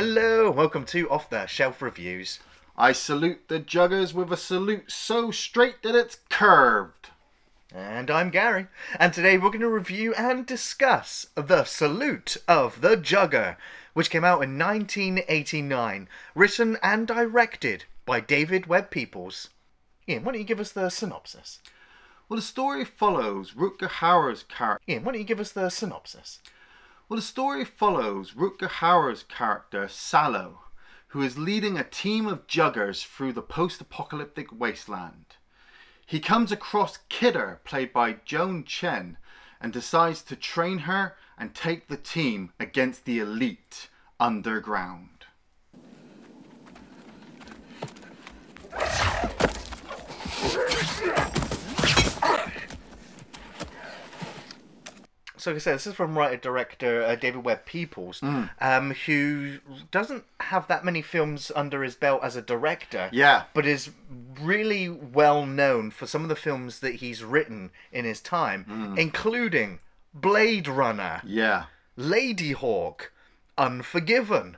Hello, welcome to Off the Shelf Reviews. I salute the juggers with a salute so straight that it's curved. And I'm Gary, and today we're going to review and discuss The Salute of the Jugger, which came out in 1989, written and directed by David Webb Peoples. Ian, why don't you give us the synopsis? Well, the story follows Rutger Hauer's character. Ian, why don't you give us the synopsis? Well, the story follows Rutger Hauer's character, Sallow, who is leading a team of juggers through the post apocalyptic wasteland. He comes across Kidda, played by Joan Chen, and decides to train her and take the team against the elite underground. so like I said, this is from writer director uh, David Webb Peoples, um, who doesn't have that many films under his belt as a director. Yeah. but is really well known for some of the films that he's written in his time, including Blade Runner, Yeah. Ladyhawke, Unforgiven.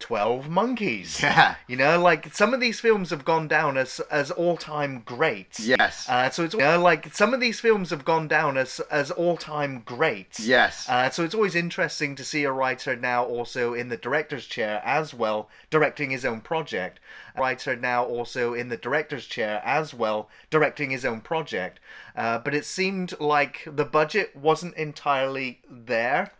12 Monkeys. Yeah. You know, like some of these films have gone down as as all-time greats. Yes. Uh, so it's you know, like some of these films have gone down as as all-time greats. Yes. Uh, so it's always interesting to see a writer now also in the director's chair as well, directing his own project. Writer now also in the director's chair as well, directing his own project. Uh, but it seemed like the budget wasn't entirely there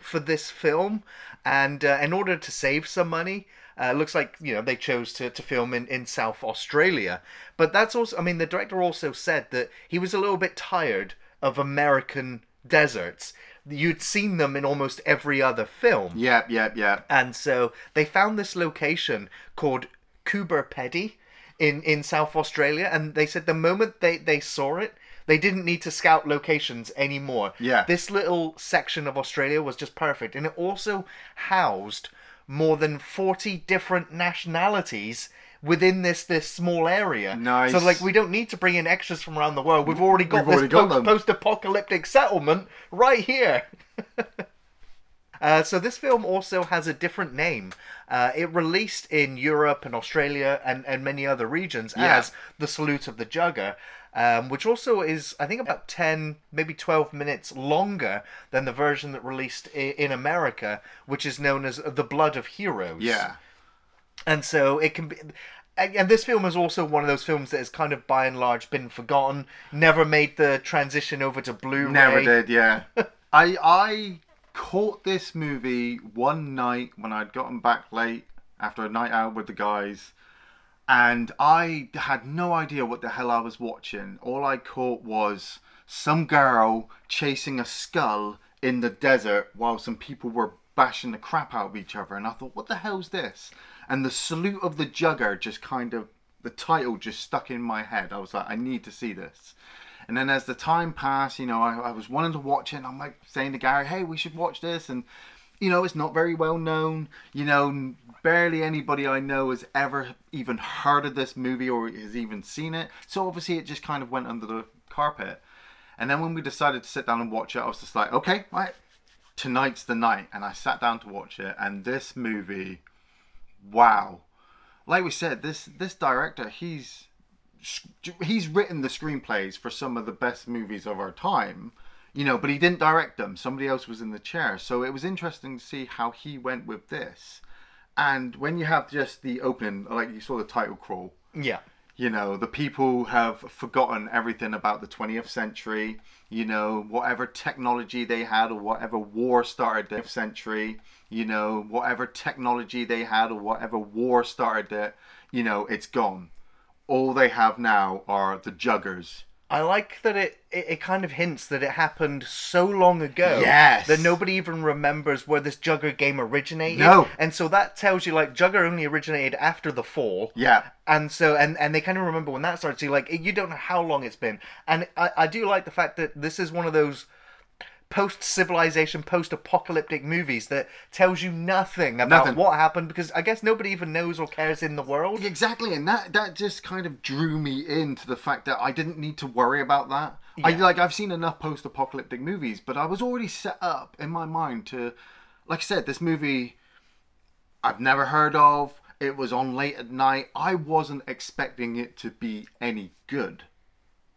for this film, and uh, in order to save some money. Uh, it looks like you know they chose to, to film in, in South Australia, but that's also I mean the director also said that he was a little bit tired of American deserts. You'd seen them in almost every other film, Yep, yep, yep. and so they found this location called Coober Pedy in, in South Australia, and they said the moment they, they saw it, they didn't need to scout locations anymore. Yeah. This little section of Australia was just perfect, and it also housed more than 40 different nationalities within this this small area. Nice. So like we don't need to bring in extras from around the world. We've already got We've this already got post- post-apocalyptic settlement right here. Uh, so this film also has a different name. Uh, it released in Europe and Australia and, and many other regions Yeah. as The Salute of the Jugger, um, which also is, I think, about 10, maybe 12 minutes longer than the version that released i- in America, which is known as The Blood of Heroes. Yeah. And so it can be. And this film is also one of those films that has kind of by and large been forgotten, never made the transition over to Blu ray. Never did, yeah. I I caught this movie one night when I'd gotten back late after a night out with the guys, and I had no idea what the hell I was watching. All I caught was some girl chasing a skull in the desert while some people were bashing the crap out of each other, and I thought, what the hell's this? And the salute of the jugger just kind of the title just stuck in my head. I was like, I need to see this. And then as the time passed, you know, I, I was wanting to watch it, and I'm like saying to Gary, hey, we should watch this. And, you know, it's not very well known. You know, barely anybody I know has ever even heard of this movie or has even seen it. So obviously it just kind of went under the carpet. And then when we decided to sit down and watch it, I was just like, okay, right, tonight's the night. And I sat down to watch it, and this movie, wow. Like we said, this this director, he's he's written the screenplays for some of the best movies of our time you know but he didn't direct them. Somebody else was in the chair. So it was interesting to see how he went with this. And when you have just the opening like you saw the title crawl Yeah. you know the people have forgotten everything about the 20th century you know whatever technology they had or whatever war started the 20th century you know whatever technology they had or whatever war started it you know it's gone all they have now are the juggers I like that it, it, it kind of hints that it happened so long ago Yes. that nobody even remembers where this Jugger game originated. No. And so that tells you like Jugger only originated after the fall. yeah And so and, and they kind of remember when that started. So like you don't know how long it's been. And I, I do like the fact that this is one of those post civilization, post apocalyptic movies that tells you nothing about Nothing. what happened because I guess nobody even knows or cares in the world. Exactly, and that that just kind of drew me into the fact that I didn't need to worry about that. I Yeah. like I've seen enough post-apocalyptic movies, but I was already set up in my mind to, like I said, this movie. I've never heard of. It was on late at night. I wasn't expecting it to be any good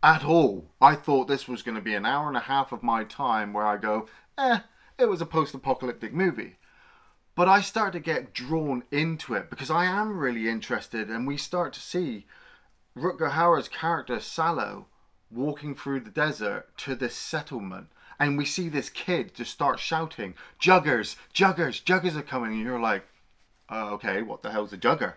at all. I thought this was going to be an hour and a half of my time where I go, eh, it was a post apocalyptic movie. But I start to get drawn into it because I am really interested, and we start to see Rutger Hauer's character, Sallow, walking through the desert to this settlement. And we see this kid just start shouting, Juggers, Juggers, Juggers are coming. And you're like, uh, okay, what the hell's a Jugger?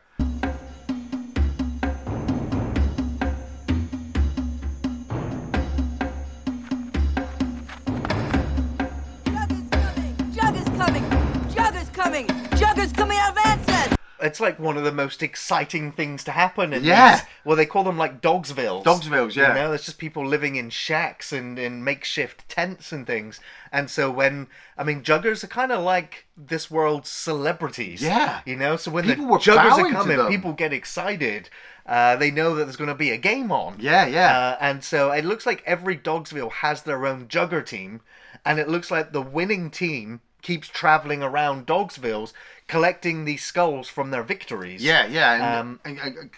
It's like one of the most exciting things to happen. In Yeah. these- well, they call them like Dogsvilles. Dogsvilles, yeah. You know, there's just people living in shacks and in makeshift tents and things. And so when, I mean, Juggers are kind of like this world's celebrities. Yeah. You know, so when People the were Juggers are coming, people get excited. Uh, they know that there's going to be a game on. Yeah, yeah. Uh, and so it looks like every Dogsville has their own Jugger team, and it looks like the winning team keeps traveling around Dogsvilles collecting these skulls from their victories. Yeah, yeah, and, Um, and, and-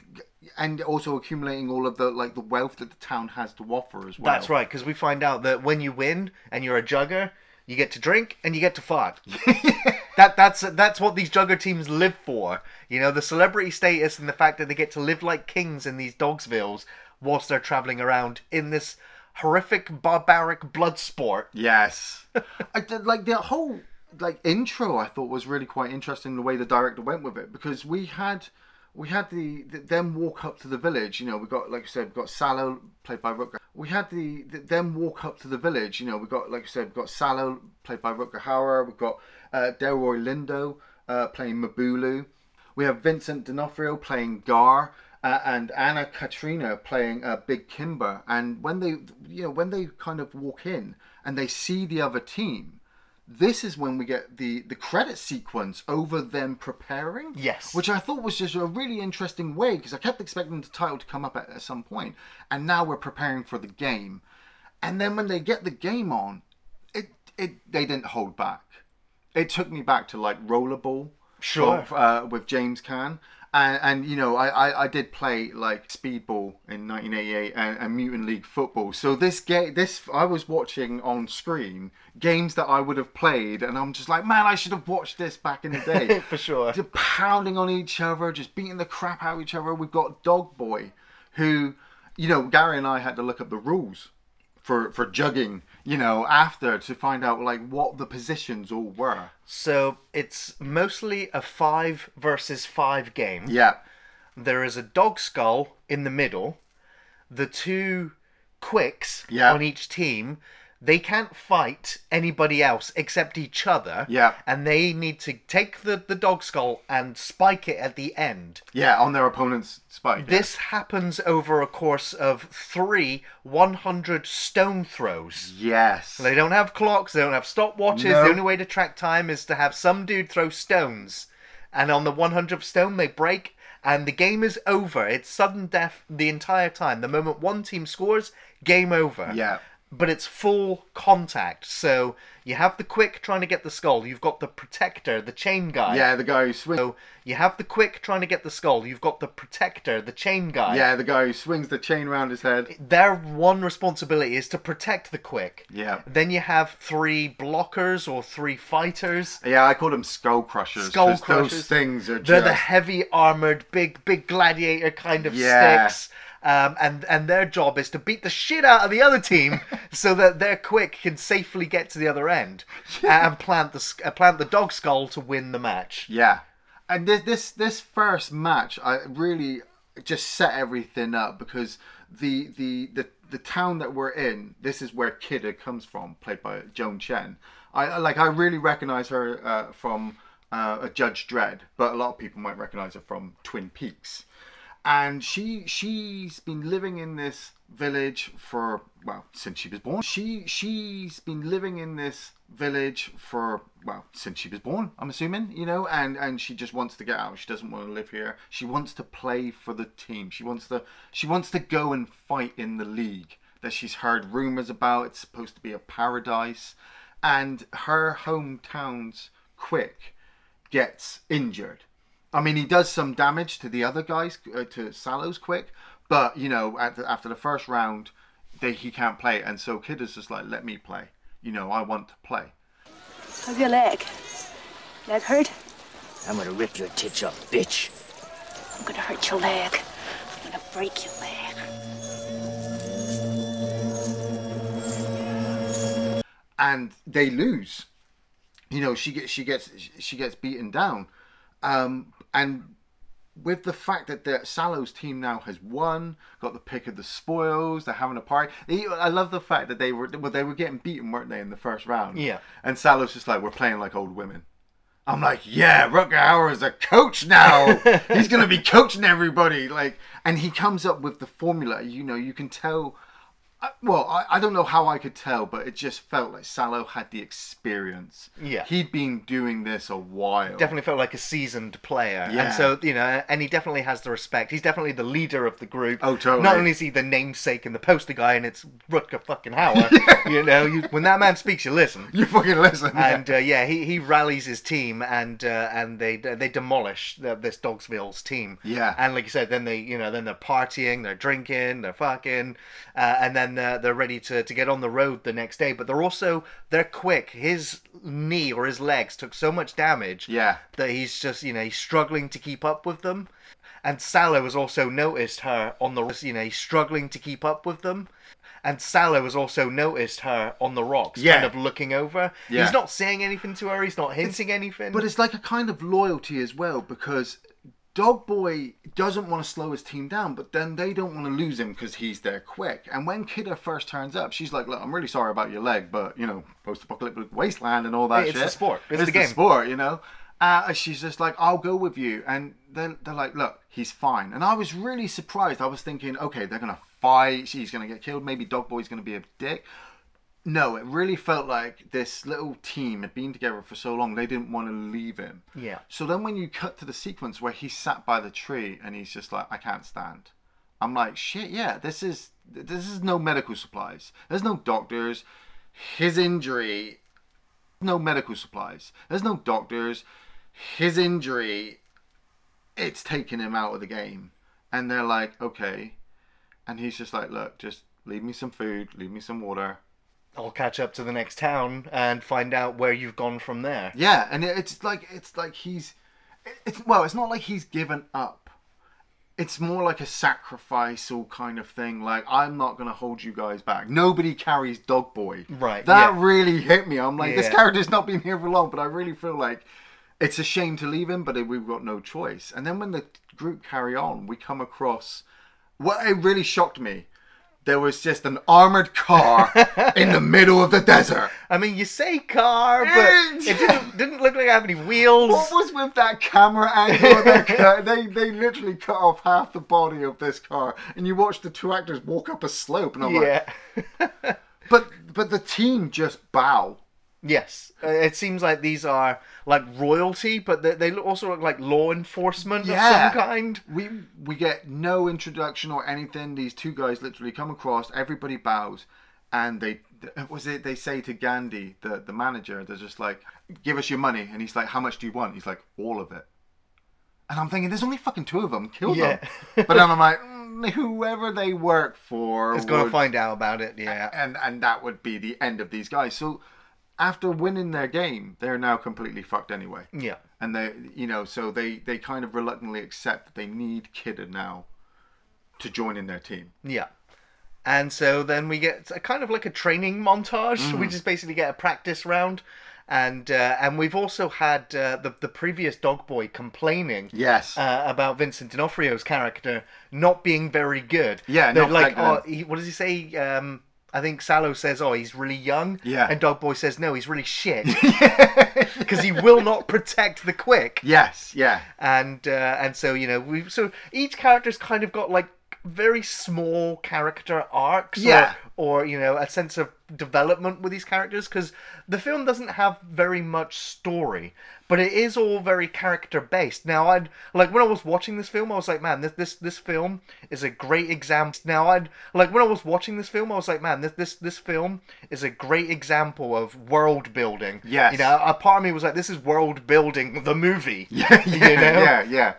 and also accumulating all of the like the wealth that the town has to offer as well. That's right, because we find out that when you win and you're a Jugger, you get to drink and you get to fart. that that's that's what these Jugger teams live for. You know, the celebrity status and the fact that they get to live like kings in these Dogsvilles whilst they're traveling around in this horrific barbaric blood sport. Yes, I like the whole like intro. I thought was really quite interesting the way the director went with it because we had we had the, the them walk up to the village. You know, we got like I said, we got Sallow played by Rutger. We had the, the them walk up to the village. You know, we got like I said, we got Sallow played by Rutger Hauer. We've got uh, Delroy Lindo uh, playing Mabulu. We have Vincent D'Onofrio playing Gar. Uh, and Anna Katrina playing uh, Big Cimber, and when they, you know, when they kind of walk in and they see the other team, this is when we get the the credit sequence over them preparing. Yes. which I thought was just a really interesting way because I kept expecting the title to come up at, at some point, and now we're preparing for the game, and then when they get the game on, it it they didn't hold back. It took me back to like Rollerball, Sure. from, uh, with James Caan. And, and you know I, I, I did play like Speedball in 1988 and, and Mutant League Football. So this game this I was watching on screen games that I would have played, and I'm just like, man, I should have watched this back in the day. For sure. Just pounding on each other, just beating the crap out of each other. We've got Dog Boy, who, you know, Gary and I had to look up the rules for for jugging, you know, after to find out like what the positions all were. So it's mostly a five versus five game. Yeah, There is a dog skull in the middle. The two quicks Yeah. on each team. They can't fight anybody else except each other. Yeah. And they need to take the, the dog skull and spike it at the end. yeah, on their opponent's spike. yeah. This happens over a course of three 100 stone throws. Yes. They don't have clocks, they don't have stopwatches. No. The only way to track time is to have some dude throw stones. And on the 100th stone, they break, and the game is over. It's sudden death the entire time. The moment one team scores, game over. Yeah. But it's full contact. So you have the quick trying to get the skull. You've got the protector, the chain guy. Yeah, the guy who swings. So you have the quick trying to get the skull. You've got the protector, the chain guy. Yeah, the guy who swings the chain around his head. Their one responsibility is to protect the quick. Yeah. Then you have three blockers or three fighters. Yeah, I call them skull crushers. Skull crushers. Those things are They're just. the heavy armored, big, big gladiator kind of Yeah. sticks. Um, and and their job is to beat the shit out of the other team so that their quick can safely get to the other end and plant the uh, plant the dog skull to win the match. Yeah, and this this this first match, I really just set everything up because the the the the town that we're in, this is where Kidda comes from, played by Joan Chen. I like I really recognize her uh, from uh, a Judge Dredd, but a lot of people might recognize her from Twin Peaks. And she she's been living in this village for well since she was born. She she's been living in this village for well since she was born. I'm assuming you know, and and she just wants to get out. She doesn't want to live here. She wants to play for the team. She wants to she wants to go and fight in the league that she's heard rumors about. It's supposed to be a paradise, and her hometown's quick gets injured. I mean, he does some damage to the other guys, uh, to Sallows quick, but you know, at the, after the first round, they, he can't play, and so Kid is just like, let me play. You know, I want to play. How's your leg? Leg hurt? I'm gonna rip your tits up, bitch. I'm gonna hurt your leg. I'm gonna break your leg. and they lose. You know, she gets she gets she gets beaten down, um, and with the fact that the Sallows team now has won, got the pick of the spoils, they're having a party. They- I love the fact that they were well, they were getting beaten, weren't they, in the first round? Yeah. And Sallows just like we're playing like old women. I'm like, yeah, Rutger Hauer is a coach now. He's gonna be coaching everybody, like, and he comes up with the formula. You know, you can tell. I- Well, I, I don't know how I could tell, but it just felt like Sallow had the experience. Yeah. he'd been doing this a while. definitely felt like a seasoned player. Yeah. And so, you know, and he definitely has the respect. He's definitely the leader of the group. Oh, totally. Not only is he the namesake and the poster guy, and it's Rutger fucking Hauer. You know, you, when that man speaks, you listen. You fucking listen. And uh, yeah, he, he rallies his team, and uh, and they they demolish the, this Dogsville's team. Yeah. And like you said, then they you know then they're partying, they're drinking, they're fucking, uh, and then uh, they're ready to, to get on the road the next day. But they're also they're quick. His knee or his legs took so much damage. Yeah. That he's just you know he's struggling to keep up with them. And Sallow has also noticed her on the you know he's struggling to keep up with them. And Sallow has also noticed her on the rocks, Yeah. kind of looking over. Yeah. He's not saying anything to her. He's not hinting anything. But it's like a kind of loyalty as well because Dog Boy doesn't want to slow his team down, but then they don't want to lose him because he's there quick. And when Kidda first turns up, she's like, "Look, I'm really sorry about your leg, but you know, post-apocalyptic wasteland and all that Hey, it's shit. the sport. It's the game." sport, you know." Uh, she's just like, "I'll go with you," and they're, they're like, "Look, he's fine." And I was really surprised. I was thinking, okay, they're gonna fight. She's gonna get killed. Maybe Dog Boy's gonna be a dick. No, it really felt like this little team had been together for so long they didn't want to leave him. Yeah. So then when you cut to the sequence where he's sat by the tree and he's just like, I can't stand. I'm like, shit, yeah, this is this is no medical supplies. There's no doctors. His injury no medical supplies. There's no doctors. His injury it's taken him out of the game. And they're like, okay. And he's just like, look, just leave me some food, leave me some water. I'll catch up to the next town and find out where you've gone from there. Yeah, and it's like it's like he's it's well, it's not like he's given up. It's more like a sacrificial kind of thing. Like I'm not gonna hold you guys back. Nobody carries Dog Boy. Right, That yeah. really hit me. I'm like, this Yeah. character's not been here for long, but I really feel like it's a shame to leave him, but we've got no choice. And then when the group carry on, we come across what it really shocked me. There was just an armored car in the middle of the desert. I mean, you say car, but it didn't, didn't look like it had any wheels. What was with that camera angle? They, they they literally cut off half the body of this car, and you watch the two actors walk up a slope, and I'm like, Yeah. but but the team just bow. Yes. Uh, It seems like these are like royalty, but they, they also look like law enforcement Yeah. of some kind. We we get no introduction or anything. These two guys literally come across. Everybody bows, and they was it they say to Gandhi, the the manager, they're just like, "Give us your money," and he's like, "How much do you want?" He's like, "All of it." And I'm thinking, there's only fucking two of them. Kill Yeah. them. But then I'm like, mm, whoever they work for It's going to find out about it, yeah. and and that would be the end of these guys. So after winning their game, they're now completely fucked anyway. Yeah. And they, you know, so they they kind of reluctantly accept that they need Kidda now to join in their team. Yeah. And so then we get a kind of like a training montage. Mm. We just basically get a practice round. And uh, and we've also had uh, the the previous dog boy complaining Yes. uh, about Vincent D'Onofrio's character not being very good. Yeah, They're not like oh, he, what does he say? Um, I think Sallow says, "Oh, he's really young." Yeah. And Dog Boy says, "No, he's really shit," because he will not protect the quick yes. Yeah. and uh, and so you know we so each character's kind of got like very small character arcs Yeah. or, or you know a sense of development with these characters because the film doesn't have very much story but it is all very character based now i'd like when i was watching this film i was like man this this, this film is a great example now i'd like when i was watching this film i was like man this this, this film is a great example of world building yeah you know a part of me was like this is world building the movie yeah, you know? yeah, yeah.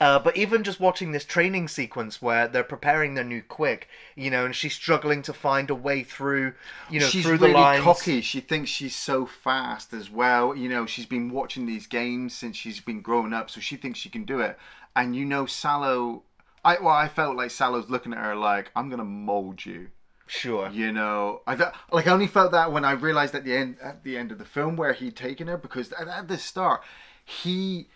Uh, but even just watching this training sequence where they're preparing their new quick, you know, and she's struggling to find a way through, you know, she's through really the lines. cocky. She thinks she's so fast as well. You know, she's been watching these games since she's been growing up, so she thinks she can do it. And you know, Sallow. I well, I felt like Sallow's looking at her like, "I'm gonna mold you." Sure. You know, I th- like I only felt that when I realized at the end at the end of the film where he'd taken her because at, at the start he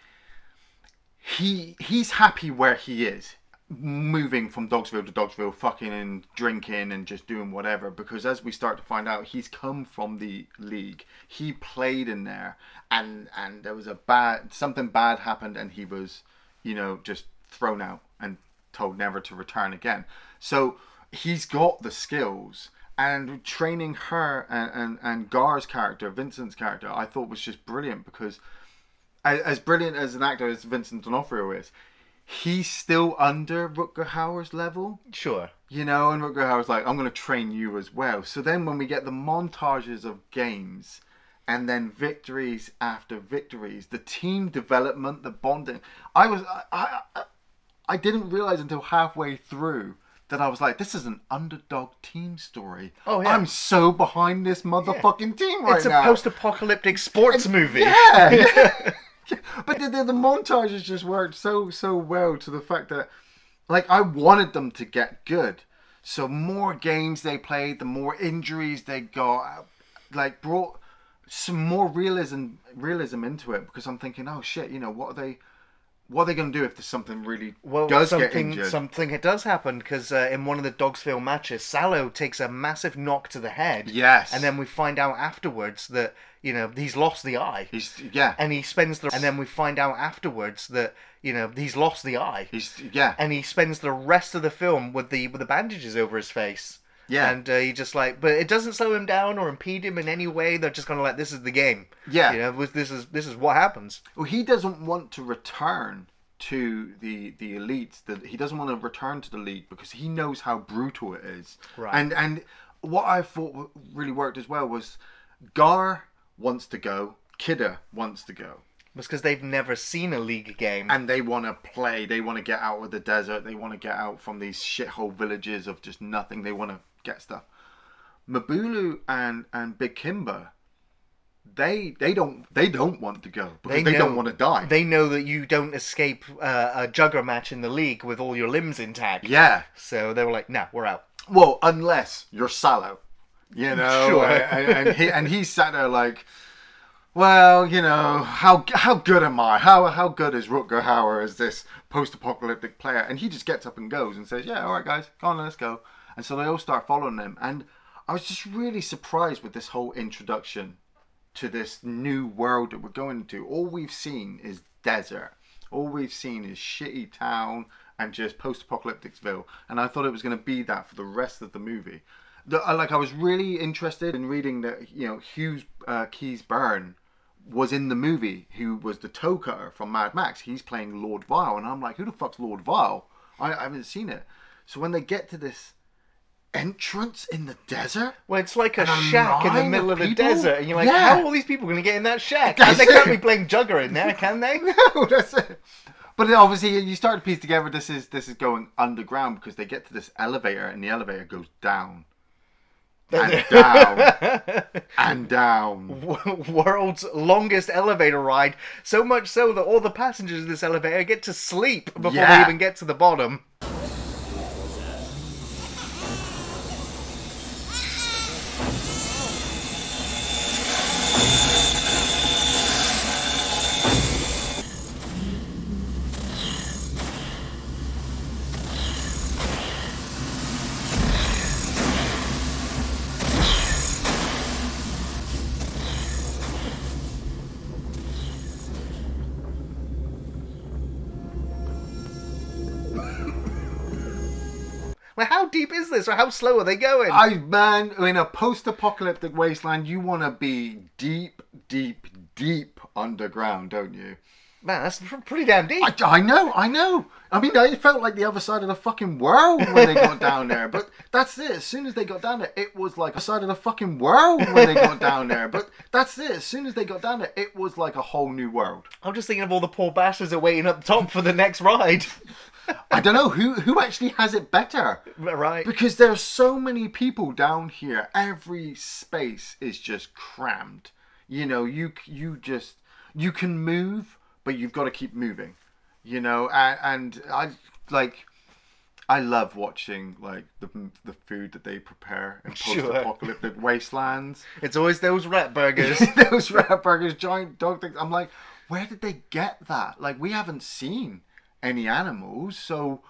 he he's happy where he is moving from Dogsville to Dogsville fucking and drinking and just doing whatever because as we start to find out he's come from the league. He played in there and and there was a bad something bad happened and he was you know just thrown out and told never to return again. So he's got the skills and training her and, and, and Gar's character, Vincent's character, I thought was just brilliant because as, as brilliant as an actor as Vincent D'Onofrio is, he's still under Rutger Hauer's level, Sure. you know, and Rutger Hauer's like, I'm going to train you as well. So then when we get the montages of games and then victories after victories, the team development, the bonding, I was, I, I, I didn't realize until halfway through that I was like, this is an underdog team story. Oh, yeah. I'm so behind this motherfucking team right now. it's a now. post-apocalyptic sports movie. Yeah. but the, the, the montages just worked so so well to the fact that like I wanted them to get good. So more games they played, the more injuries they got, like brought some more realism realism into it because I'm thinking, oh shit, you know what are they? What are they going to do if there's something really Well, does get something injured? something it does happen because uh, in one of the Dogsville matches, Sallow takes a massive knock to the head. Yes. and then we find out afterwards that you know he's lost the eye. He's yeah. and he spends the and then we find out afterwards that you know he's lost the eye. He's yeah. and he spends the rest of the film with the with the bandages over his face. Yeah. and uh, he just like, but it doesn't slow him down or impede him in any way. They're just kind of like, this is the game. Yeah. you know, this is this is what happens. Well, he doesn't want to return to the the elites. That he doesn't want to return to the league because he knows how brutal it is. Right. And and what I thought really worked as well was Gar wants to go, Kidda wants to go, It's because they've never seen a league game. and they want to play. They want to get out of the desert. They want to get out from these shithole villages of just nothing. They want to get stuff. Mabulu and and Big Cimber. They they don't they don't want to go because they, know- don't want to die. They know that you don't escape uh, a jugger match in the league with all your limbs intact. yeah, So they were like, nah, we're out. Well, unless you're Sallow, you know, Sure. and, and he and he sat there like, well, you know, how how good am I? How how good is Rutger Hauer as this post-apocalyptic player? And he just gets up and goes and says, yeah, all right, guys, go on, let's go. And so they all start following him, and I was just really surprised with this whole introduction to this new world that we're going into. All we've seen is desert. All we've seen is shitty town and just post-apocalypticville. And I thought it was going to be that for the rest of the movie. The, I- like I was really interested in reading that you know Hughes uh, Keays-Byrne was in the movie. Who was the Toecutter from Mad Max? He's playing Lord Vile, and I'm like, who the fuck's Lord Vile? I, I haven't seen it. So when they get to this entrance in the desert, Well, it's like a shack in the middle of the desert, and you're like, Yeah. how are all these people going to get in that shack? That's they can't be playing jugger in there, can they? no, that's it. But obviously, you start to piece together. This is this is going underground because they get to this elevator, and the elevator goes down and down and down. World's longest elevator ride, so much so that all the passengers in this elevator get to sleep before Yeah. they even get to the bottom. How deep is this, or how slow are they going? I man, in a post-apocalyptic wasteland, you want to be deep, deep, deep underground, don't you? Man, that's pretty damn deep. I, I know, I know. I mean, it felt like the other side of the fucking world when they got down there. But that's it. As soon as they got down there, it was like a side of the fucking world when they got down there. But that's it. As soon as they got down there, it was like a whole new world. I'm just thinking of all the poor bastards that are waiting up top for the next ride. I don't know who who actually has it better. right. Because there are so many people down here. Every space is just crammed. You know, you you just you can move, but you've got to keep moving. You know, and, and I like I love watching like the the food that they prepare in post-apocalyptic wastelands. It's always those rat burgers. Those rat burgers, giant dog things. I'm like, where did they get that? Like, we haven't seen any animals, so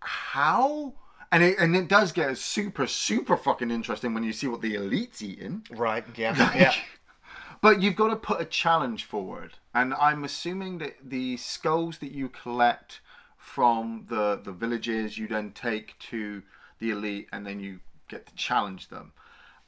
how? And it and it does get super super fucking interesting when you see what the elite's eating. right, yeah. yeah. But you've got to put a challenge forward, and I'm assuming that the skulls that you collect from the the villages, you then take to the elite, and then you get to challenge them.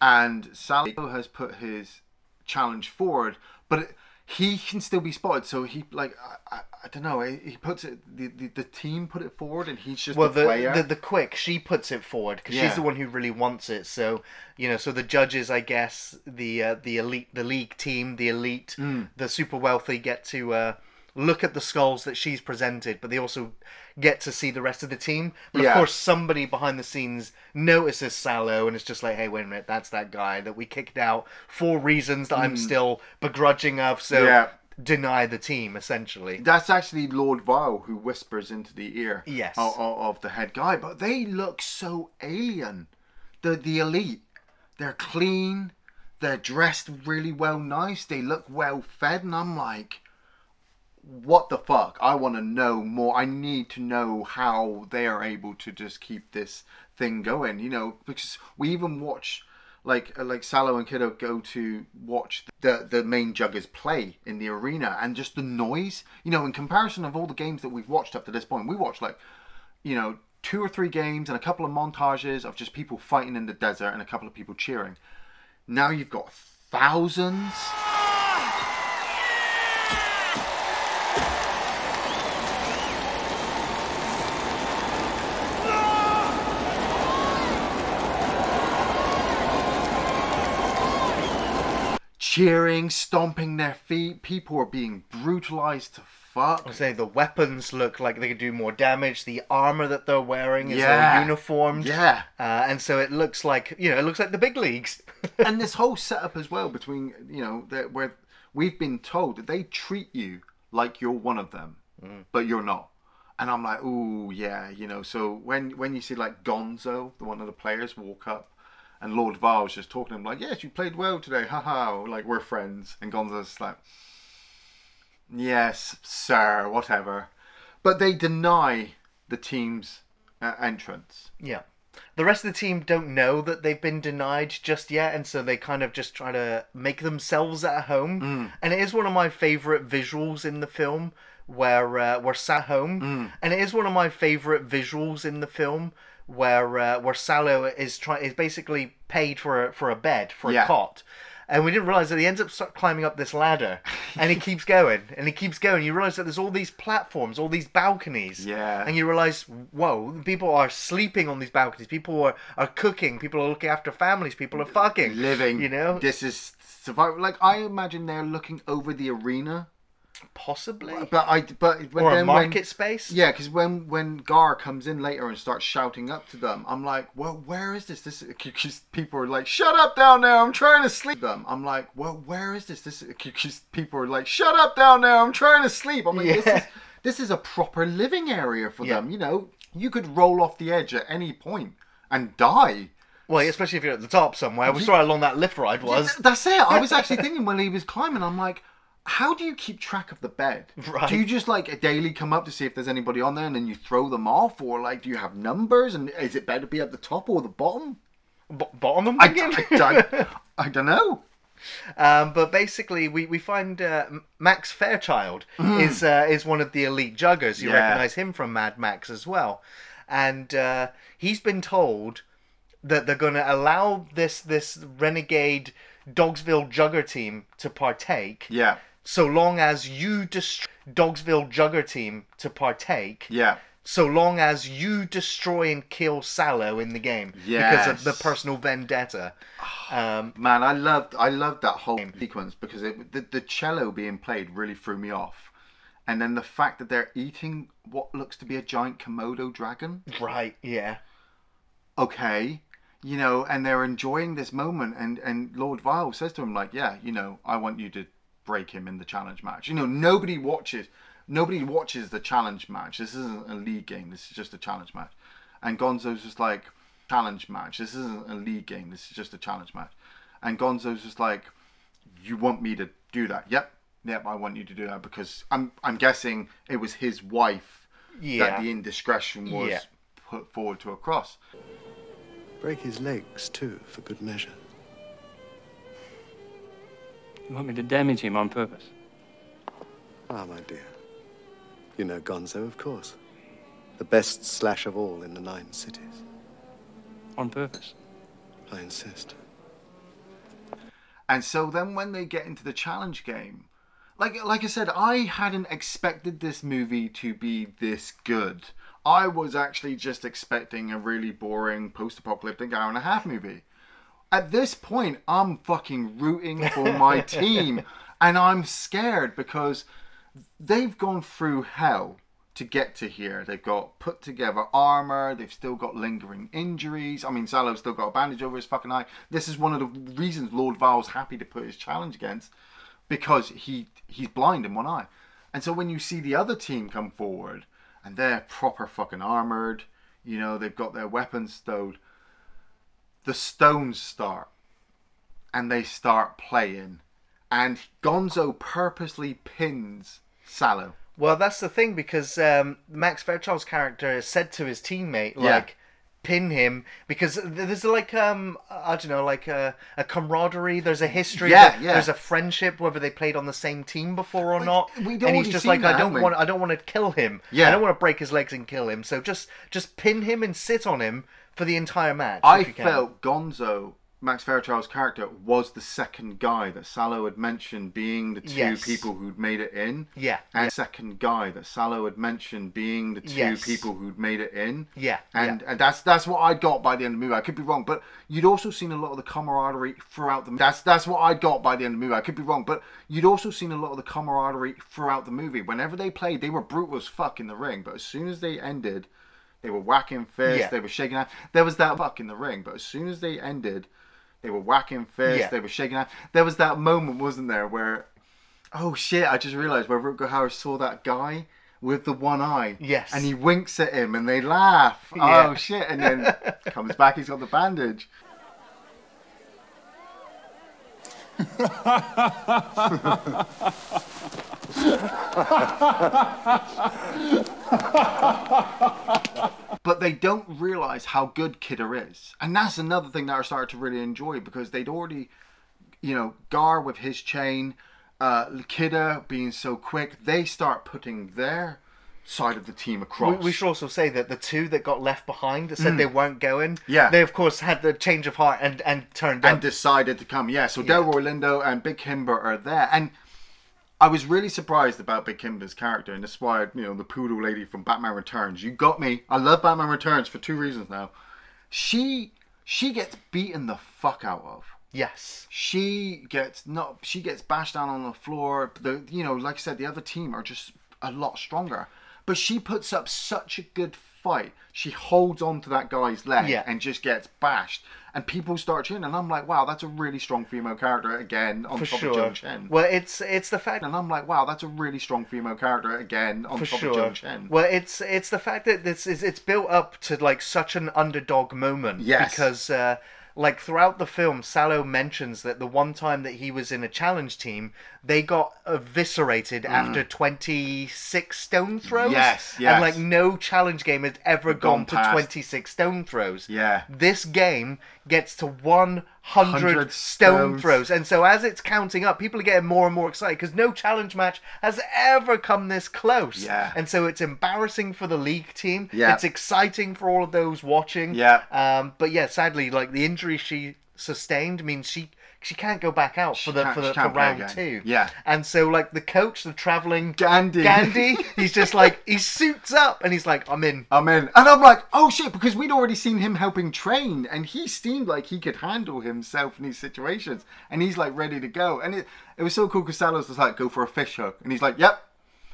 And Sallow has put his challenge forward, but it, he can still be spotted. So he like I, I, I don't know. He he puts it. The, the the team put it forward, and he's just Well, the the, player. the the quick she puts it forward because Yeah. she's the one who really wants it. So you know, so the judges, I guess, the uh, the elite, the league team, the elite, Mm. the super wealthy get to uh, look at the skulls that she's presented, but they also get to see the rest of the team. But Yeah. of course, somebody behind the scenes notices Sallow and it's just like, hey, wait a minute, that's that guy that we kicked out for reasons that I'm still begrudging of. So Mm. Yeah. deny the team essentially. That's actually Lord Vile who whispers into the ear Yes. of, of, of the head guy. But they look so alien. The the elite, they're clean, they're dressed really well, nice. They look well fed, and I'm like, what the fuck? I want to know more. I need to know how they are able to just keep this thing going. You know, because we even watch like uh, like Sallow and Kiddo go to watch the the main juggers play in the arena, and just the noise. You know, in comparison of all the games that we've watched up to this point, we watched like you know two or three games and a couple of montages of just people fighting in the desert and a couple of people cheering. Now you've got thousands. Cheering, stomping their feet. People are being brutalized to fuck. I say the weapons look like they could do more damage. The armor that they're wearing is Yeah. all uniformed. Yeah. Uh, and so it looks like you know it looks like the big leagues. and this whole setup as well between you know that where we've been told that they treat you like you're one of them, but you're not. And I'm like, ooh, yeah, you know. So when when you see like Gonzo, the one of the players, walk up, and Lord Vile's just talking to him like, yes, you played well today, haha, like we're friends, and Gonzo's like, yes, sir, whatever. But they deny the team's uh, entrance. yeah. The rest of the team don't know that they've been denied just yet, and so they kind of just try to make themselves at home. And it is one of my favorite visuals in the film where uh, we're sat home, and it is one of my favorite visuals in the film where uh, where Sallow is trying is basically paid for a, for a bed for a cot. And we didn't realize that he ends up climbing up this ladder, and he keeps going, and he keeps going. You realize that there's all these platforms, all these balconies, Yeah. and you realize, whoa, people are sleeping on these balconies. People are, are cooking. People are looking after families. People are fucking living. You know, this is survival. Like I imagine they're looking over the arena, possibly but I but when, or a then market when, space. Yeah, because when when Gar comes in later and starts shouting up to them, I'm like, well, where is this? This because people are like, shut up down there, I'm trying to sleep. Them, I'm like, well, where is this? This because people are like, shut up down there, I'm trying to sleep. I'm like, this is this is a proper living area for Yeah. them. You know, you could roll off the edge at any point and die. Well, especially if you're at the top somewhere. We saw how long that lift ride was. Th- That's it. I was actually thinking when he was climbing, I'm like, how do you keep track of the bed? Right. Do you just like daily come up to see if there's anybody on there and then you throw them off, or like do you have numbers and is it better to be at the top or the bottom? B- bottom, I'm I, thinking. I, I, I don't know. Um, but basically, we, we find uh, Max Fairchild is uh, is one of the elite juggers. You Mm. Yeah. recognise him from Mad Max as well. and uh, he's been told that they're going to allow this this renegade Dogsville Jugger team to partake. Yeah. So long as you destroy Dogsville Jugger team to partake. Yeah. So long as you destroy and kill Sallow in the game because of the personal vendetta. Um, Man, I loved I loved that whole sequence because it, the the cello being played really threw me off, and then the fact that they're eating what looks to be a giant Komodo dragon. right. Yeah. Okay, you know, and they're enjoying this moment, and and Lord Vile says to him like, yeah, you know, I want you to break him in the challenge match. You know, nobody watches nobody watches the challenge match. This isn't a league game. This is just a challenge match. And Gonzo's just like challenge match. This isn't a league game. This is just a challenge match. And Gonzo's just like, you want me to do that? Yep, yep. I want you to do that because I'm I'm guessing it was his wife Yeah. that the indiscretion was Yeah. put forward to a cross. Break his legs, too, for good measure. You want me to damage him on purpose? Ah, my dear. You know Gonzo, of course. The best slash of all in the nine cities. On purpose? I insist. And so then when they get into the challenge game, like like I said, I hadn't expected this movie to be this good. I was actually just expecting a really boring post-apocalyptic hour and a half movie. At this point, I'm fucking rooting for my team, and I'm scared because they've gone through hell to get to here. They've got put together armor. They've still got lingering injuries. I mean, Sallow's still got a bandage over his fucking eye. This is one of the reasons Lord Vile's happy to put his challenge against because he he's blind in one eye. And so when you see the other team come forward and they're proper fucking armored, you know, they've got their weapons stowed. The stones start and they start playing and Gonzo purposely pins Sallow. Well, that's the thing because um, Max Fairchild's character said to his teammate, Yeah. like, pin him because th- there's like um I don't know like a, a camaraderie. There's a history. Yeah, yeah. There's a friendship whether they played on the same team before or We- not. we'd and he's just like, that, I don't we? want, I don't want to kill him. Yeah. I don't want to break his legs and kill him. So just just pin him and sit on him for the entire match. I if you can. felt Gonzo, Max Fairchild's character, was the second guy that Sallow had mentioned being the two Yes. people who'd made it in. Yeah, And second guy that Sallow had mentioned being the two Yes. people who'd made it in. Yeah, And and that's that's what I got by the end of the movie. I could be wrong, but you'd also seen a lot of the camaraderie throughout the that's that's what I got by the end of the movie. I could be wrong, but you'd also seen a lot of the camaraderie throughout the movie. Whenever they played, they were brutal as fuck in the ring, but as soon as they ended, they were whacking fists, Yeah. they were shaking hands. There was that fuck in the ring, but as soon as they ended, they were whacking fists, Yeah. they were shaking hands. There was that moment, wasn't there, where oh shit, I just realised where Rutger Hauer saw that guy with the one eye. Yes. And he winks at him and they laugh. Yeah. Oh shit, and then comes back, he's got the bandage. but they don't realize how good Kidda is. And that's another thing that I started to really enjoy because they'd already, you know, Gar with his chain, uh, Kidda being so quick, they start putting their side of the team across. we should also say that the two that got left behind that said they weren't going, Mm. Yeah. they of course had the change of heart and and turned and up. decided to come. Yeah, so Delroy Lindo and Big Cimber are there, and I was really surprised about Big Cimber's character, and that's why you know the poodle lady from Batman Returns. You got me. I love Batman Returns for two reasons now. She she gets beaten the fuck out of. yes. She gets not. She gets bashed down on the floor. The you know, like I said, the other team are just a lot stronger. But she puts up such a good fight. She holds on to that guy's leg Yeah. and just gets bashed. And people start cheering, and I'm like, wow, that's a really strong female character again on For top sure. of Joan Chen. Well, it's it's the fact and I'm like, wow, that's a really strong female character again on for top sure. of Joan Chen. Well, it's it's the fact that this is it's built up to like such an underdog moment. Yes. Because uh, like throughout the film, Sallow mentions that the one time that he was in a challenge team, they got eviscerated after twenty six stone throws. Mm. Yes, And like no challenge game has ever Gone gone, to twenty six stone throws. Yeah. This game gets to one hundred 100 stone stones. throws. And so as it's counting up, people are getting more and more excited because no challenge match has ever come this close. Yeah. And so it's embarrassing for the league team. Yeah. It's exciting for all of those watching. Yeah. Um, but yeah, sadly, like the injury she sustained means she she can't go back out for the for the for round two. Yeah. And so like the coach, the traveling Gandhi. Gandhi, he's just like he suits up and he's like, I'm in. I'm in. And I'm like, oh shit, because we'd already seen him helping train and he seemed like he could handle himself in these situations. And he's like ready to go. And it, it was so cool because Sallow's was like, go for a fish hook. And he's like, yep.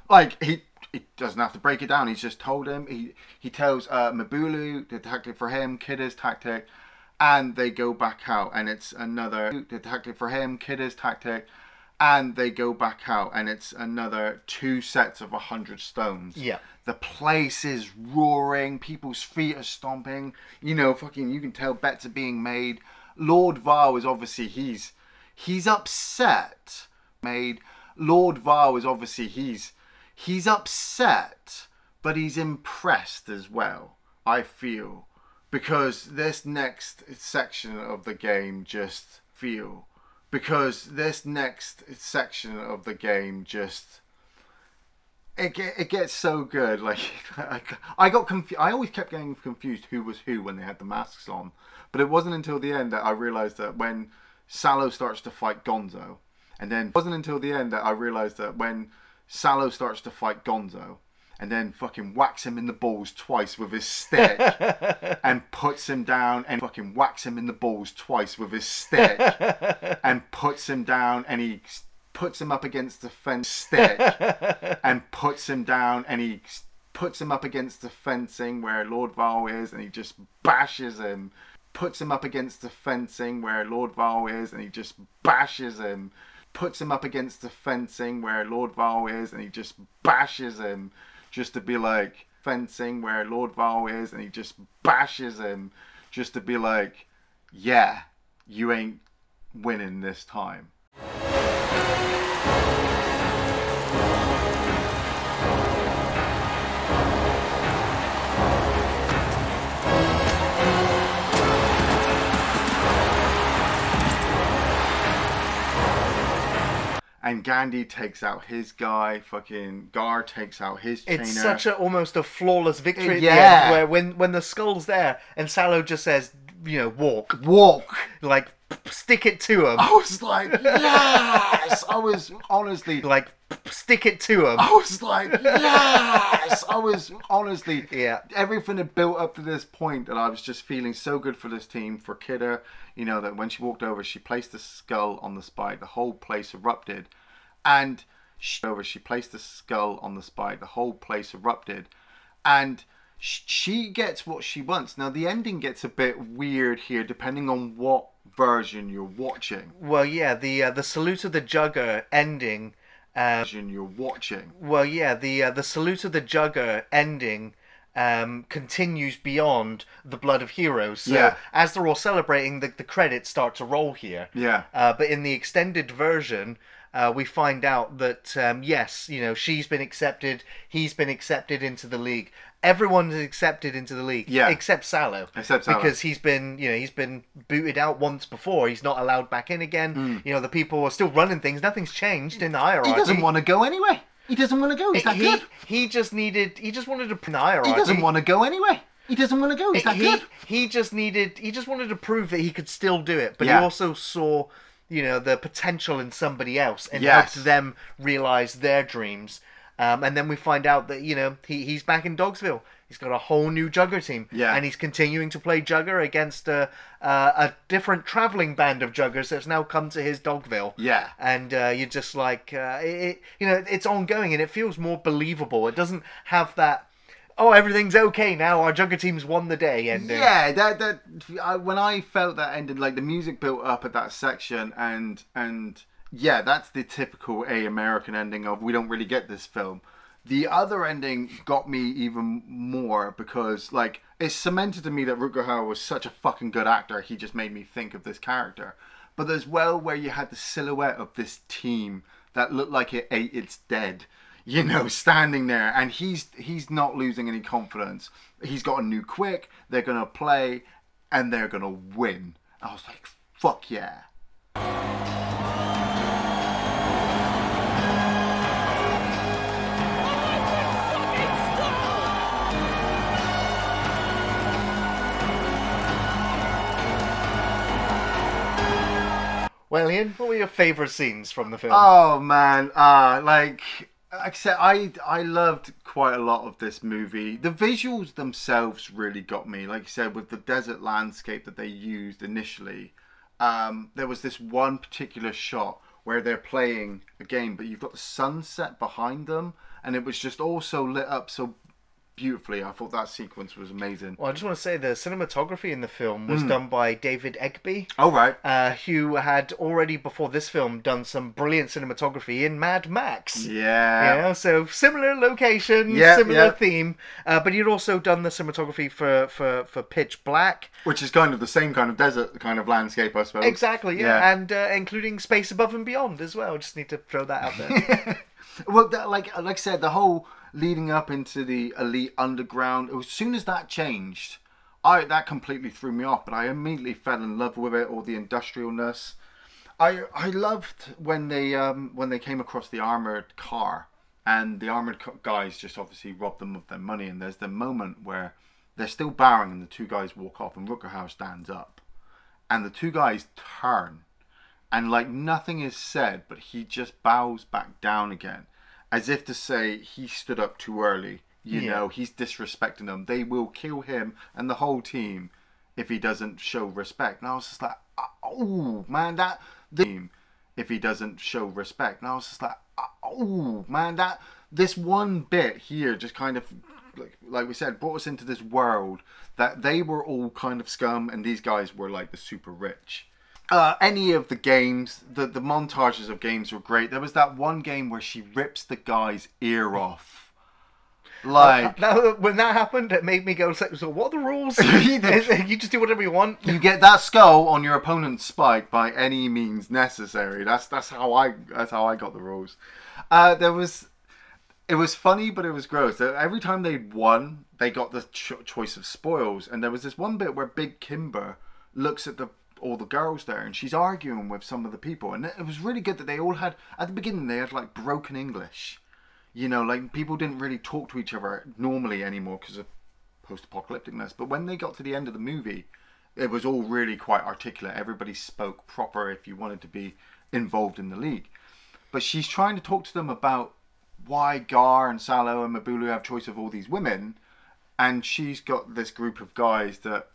Like he he doesn't have to break it down. He's just told him. He he tells uh, Mabulu the tactic for him, Kidda's tactic, and they go back out. And it's another tactic for him, Kidda's tactic, and they go back out. And it's another two sets of a hundred stones. Yeah. The place is roaring. People's feet are stomping. You know, fucking. You can tell bets are being made. Lord Vile is obviously he's he's upset. Made. Lord Vile is obviously he's he's upset, but he's impressed as well. I feel because this next section of the game just feel because this next section of the game just it, get, it gets so good. Like I, got confused. I always kept getting confused who was who when they had the masks on. But it wasn't until the end that I realized that when Sallow starts to fight Gonzo, and then it wasn't until the end that I realized that when Sallow starts to fight Gonzo, and then fucking whacks him in the balls twice with his stick, and puts him down, and fucking whacks him in the balls twice with his stick, and puts him down, and he puts him up against the fence stick, and puts him down, and he puts him up against the fencing where Lord Vile is, and he just bashes him. Puts him up against the fencing where Lord Vile is, and he just bashes him. Puts him up against the fencing where Lord Vile is, and he just bashes him. Just to be like fencing where Lord Vile is, and he just bashes him. Just to be like, yeah, you ain't winning this time. And Gandhi takes out his guy. Fucking Gar takes out his trainer. It's such a almost a flawless victory at the Yeah. end, where when when the skull's there and Sallow just says, you know, walk, walk. like stick it to him, I was like, yes. I was honestly like stick it to him. I was like, yes. I was honestly, Yeah. Everything had built up to this point that I was just feeling so good for this team, for Kidda. You know that when she walked over, she placed the skull on the spike. The whole place erupted, and she over. She placed the skull on the spike. The whole place erupted, and she gets what she wants. Now the ending gets a bit weird here, depending on what version you're watching. Well, yeah, the uh, the salute of the jugger ending. Um, Version you're watching. well, yeah, the uh, the salute of the jugger ending um, continues beyond the blood of heroes. So Yeah. as they're all celebrating, the, the credits start to roll here. Yeah. Uh, but in the extended version, uh, we find out that um, yes, you know, she's been accepted, he's been accepted into the league. Everyone's accepted into the league, Yeah. except Sallow, Except Sallow. because he's been, you know, he's been booted out once before. He's not allowed back in again. You know, the people are still running things. Nothing's changed in the hierarchy. He doesn't want to go anyway. He doesn't want to go. He's that he, good. he just needed. He just wanted to prove the hierarchy. He doesn't want to go anyway. He doesn't want to go. He's that he, good. he just needed he just wanted to prove that he could still do it but Yeah. he also saw you know the potential in somebody else and Yes. helped them realize their dreams um, and then we find out that you know he, he's back in dogsville. He's got a whole new jugger team. Yeah. and he's continuing to play jugger against a, uh, a different traveling band of juggers that's now come to his dogville Yeah. and uh, you're just like uh, it, it, you know it's ongoing and it feels more believable. It doesn't have that oh everything's okay now. Our jugger team's won the day ending. Yeah, that that I, when I felt that ended, like the music built up at that section, and and yeah, that's the typical a American ending of we don't really get this film. The other ending got me even more because like it cemented to me that Rutger Hauer was such a fucking good actor. He just made me think of this character. But as well, where you had the silhouette of this team that looked like it ate its dead you know, standing there, and he's he's not losing any confidence. He's got a new quick. They're gonna play, and they're gonna win. I was like, fuck yeah. Well, Ian, what were your favourite scenes from the film? Oh man, uh, like said, I I loved quite a lot of this movie. The visuals themselves really got me. Like you said, with the desert landscape that they used initially, um, there was this one particular shot where they're playing a game, but you've got the sunset behind them, and it was just all so lit up so beautifully. I thought that sequence was amazing. Well, I just want to say the cinematography in the film was done by David Eggby. All right. Uh, who had already before this film done some brilliant cinematography in Mad Max. Yeah. You know, so similar location, Yeah, similar yeah. theme, uh, but he'd also done the cinematography for, for, for Pitch Black. Which is kind of the same kind of desert kind of landscape, I suppose. Exactly, yeah, Yeah. and uh, including Space Above and Beyond as well. Just need to throw that out there. Well, that, like like I said, the whole leading up into the elite underground. As soon as that changed, I that completely threw me off. But I immediately fell in love with it, all the industrialness. I I loved when they um when they came across the armored car, and the armored guys just obviously robbed them of their money. And there's the moment where they're still barring, and the two guys walk off, and Rutger Hauer stands up, and the two guys turn and like nothing is said, but he just bows back down again, as if to say he stood up too early. You Yeah. know, he's disrespecting them. They will kill him and the whole team if he doesn't show respect. And I was just like, uh, oh man, that team if he doesn't show respect. And I was just like, uh, oh man, that this one bit here just kind of like like we said brought us into this world that they were all kind of scum and these guys were like the super rich uh, any of the games, the, the montages of games were great. There was that one game where she rips the guy's ear off. Like, Now, when that happened, it made me go, so so what are the rules? You just do whatever you want. you get that skull on your opponent's spike by any means necessary. That's that's how I that's how I got the rules. Uh, there was, it was funny, but it was gross. Uh, Every time they won, they got the cho- choice of spoils, and there was this one bit where Big Cimber looks at the all the girls there, and she's arguing with some of the people, and it was really good that they all had at the beginning they had like broken English. You know, like people didn't really talk to each other normally anymore because of post-apocalypticness. But when they got to the end of the movie, it was all really quite articulate. Everybody spoke proper if you wanted to be involved in the league. But she's trying to talk to them about why Gar and Sallow and Mbulu have choice of all these women, and she's got this group of guys that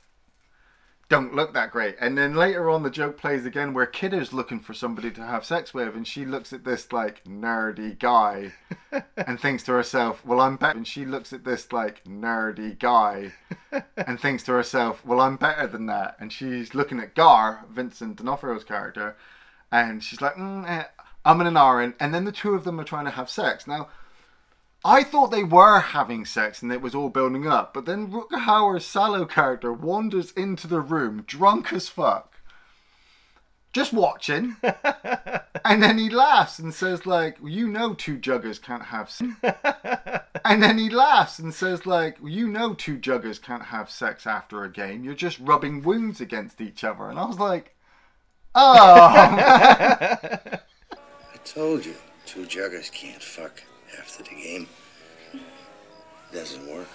don't look that great. And then later on, the joke plays again where Kidda's looking for somebody to have sex with, and she looks at this like nerdy guy and thinks to herself, "Well, I'm better." And she looks at this like nerdy guy and thinks to herself, "Well, I'm better than that." And she's looking at Gar, Vincent D'Onofrio's character, and she's like, mm, eh, "I'm in an Aaron." And then the two of them are trying to have sex. Now, I thought they were having sex and it was all building up, but then Rutger Hauer's Sallow character wanders into the room drunk as fuck, just watching, and then he laughs and says like, "You know, two juggers can't have." sex." and then he laughs and says like, "You know, two juggers can't have sex after a game. You're just rubbing wounds against each other." And I was like, "Oh." I told you, two juggers can't fuck after the game. it Doesn't work.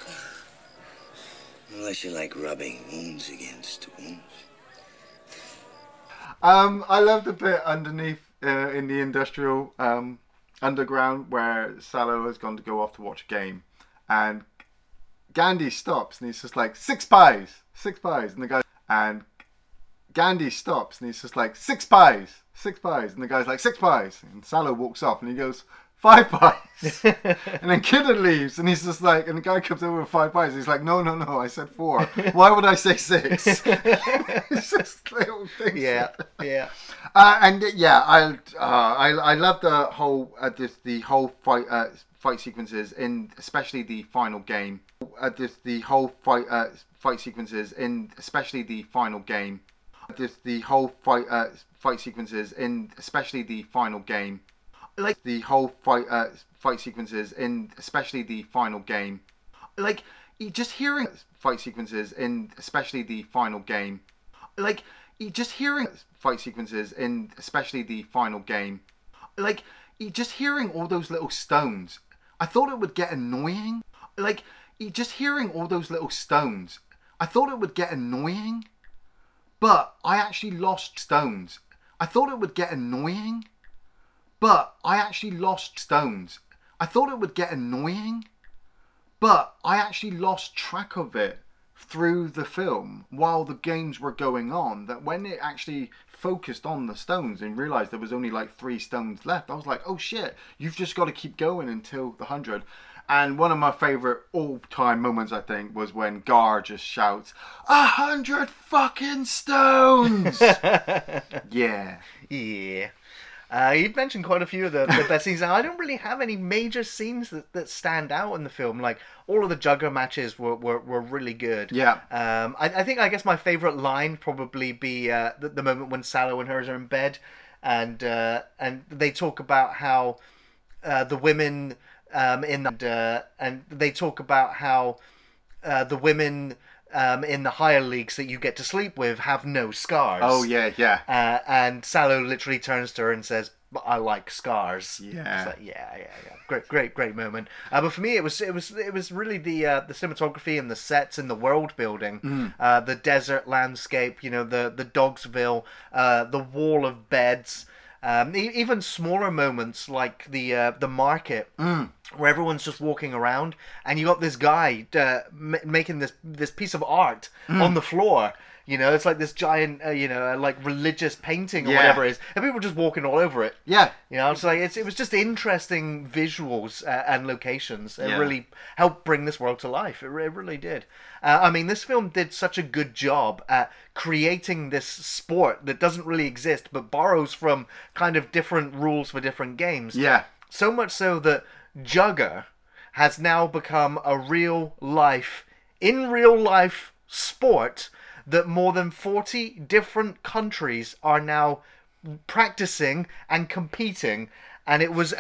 Unless you like rubbing wounds against wounds. Um, I love the bit underneath uh, in the industrial um, underground where Sallow has gone to go off to watch a game, and Gandhi stops and he's just like six pies, six pies, and the guy and Gandhi stops and he's just like six pies, six pies, and the guy's like six pies, and Sallow walks off and he goes five pies, and then Kidda leaves and he's just like, and the guy comes over with five pies, he's like, no, no, no, I said four. Why would I say six? it's just little things. Yeah, yeah. Uh, and uh, yeah, I uh, I I love the whole uh, this, the whole fight uh, fight sequences in especially the final game. Uh, this, the whole fight uh, fight sequences in especially the final game. This, the whole fight uh, fight sequences in especially the final game. Like the whole fight uh, fight sequences in especially the final game. Like just hearing fight sequences in especially the final game. Like just hearing fight sequences in especially the final game, like just hearing all those little stones, I thought it would get annoying. Like just hearing all those little stones, I thought it would get annoying. But I actually lost stones. I thought it would get annoying. But I actually lost stones. I thought it would get annoying. But I actually lost track of it through the film while the games were going on. That when it actually focused on the stones and realized there was only like three stones left, I was like, oh shit, you've just got to keep going until the hundred. And one of my favorite all-time moments, I think, was when Gar just shouts, "A hundred fucking stones!" yeah, Yeah. Uh, you've mentioned quite a few of the, the best scenes. I don't really have any major scenes that, that stand out in the film. Like, all of the Jugger matches were, were, were really good. Yeah. Um, I, I think, I guess my favourite line probably be uh, the, the moment when Sallow and hers are in bed and uh, and they talk about how uh, the women um, in the, uh, and they talk about how uh, the women um, in the higher leagues that you get to sleep with have no scars. Oh yeah, yeah. Uh, and Sallow literally turns to her and says, "I like scars." Yeah. Like, yeah, yeah, yeah. Great, great, great moment. Uh, but for me, it was, it was, it was really the uh, the cinematography and the sets and the world building, Mm. uh, the desert landscape. You know, the the Dogsville, uh, the wall of beds. Um, e- even smaller moments like the uh, the market Mm. where everyone's just walking around and you got this guy uh, m- making this this piece of art Mm. on the floor you know it's like this giant uh, you know like religious painting or Yeah. whatever it is and people just walking all over it Yeah. you know it's like it's, it was just interesting visuals uh, and locations it Yeah. really helped bring this world to life it, re- it really did uh, i mean this film did such a good job at creating this sport that doesn't really exist but borrows from kind of different rules for different games Yeah. so much so that Jugger has now become a real life, in real life sport that more than 40 different countries are now practicing and competing. And it was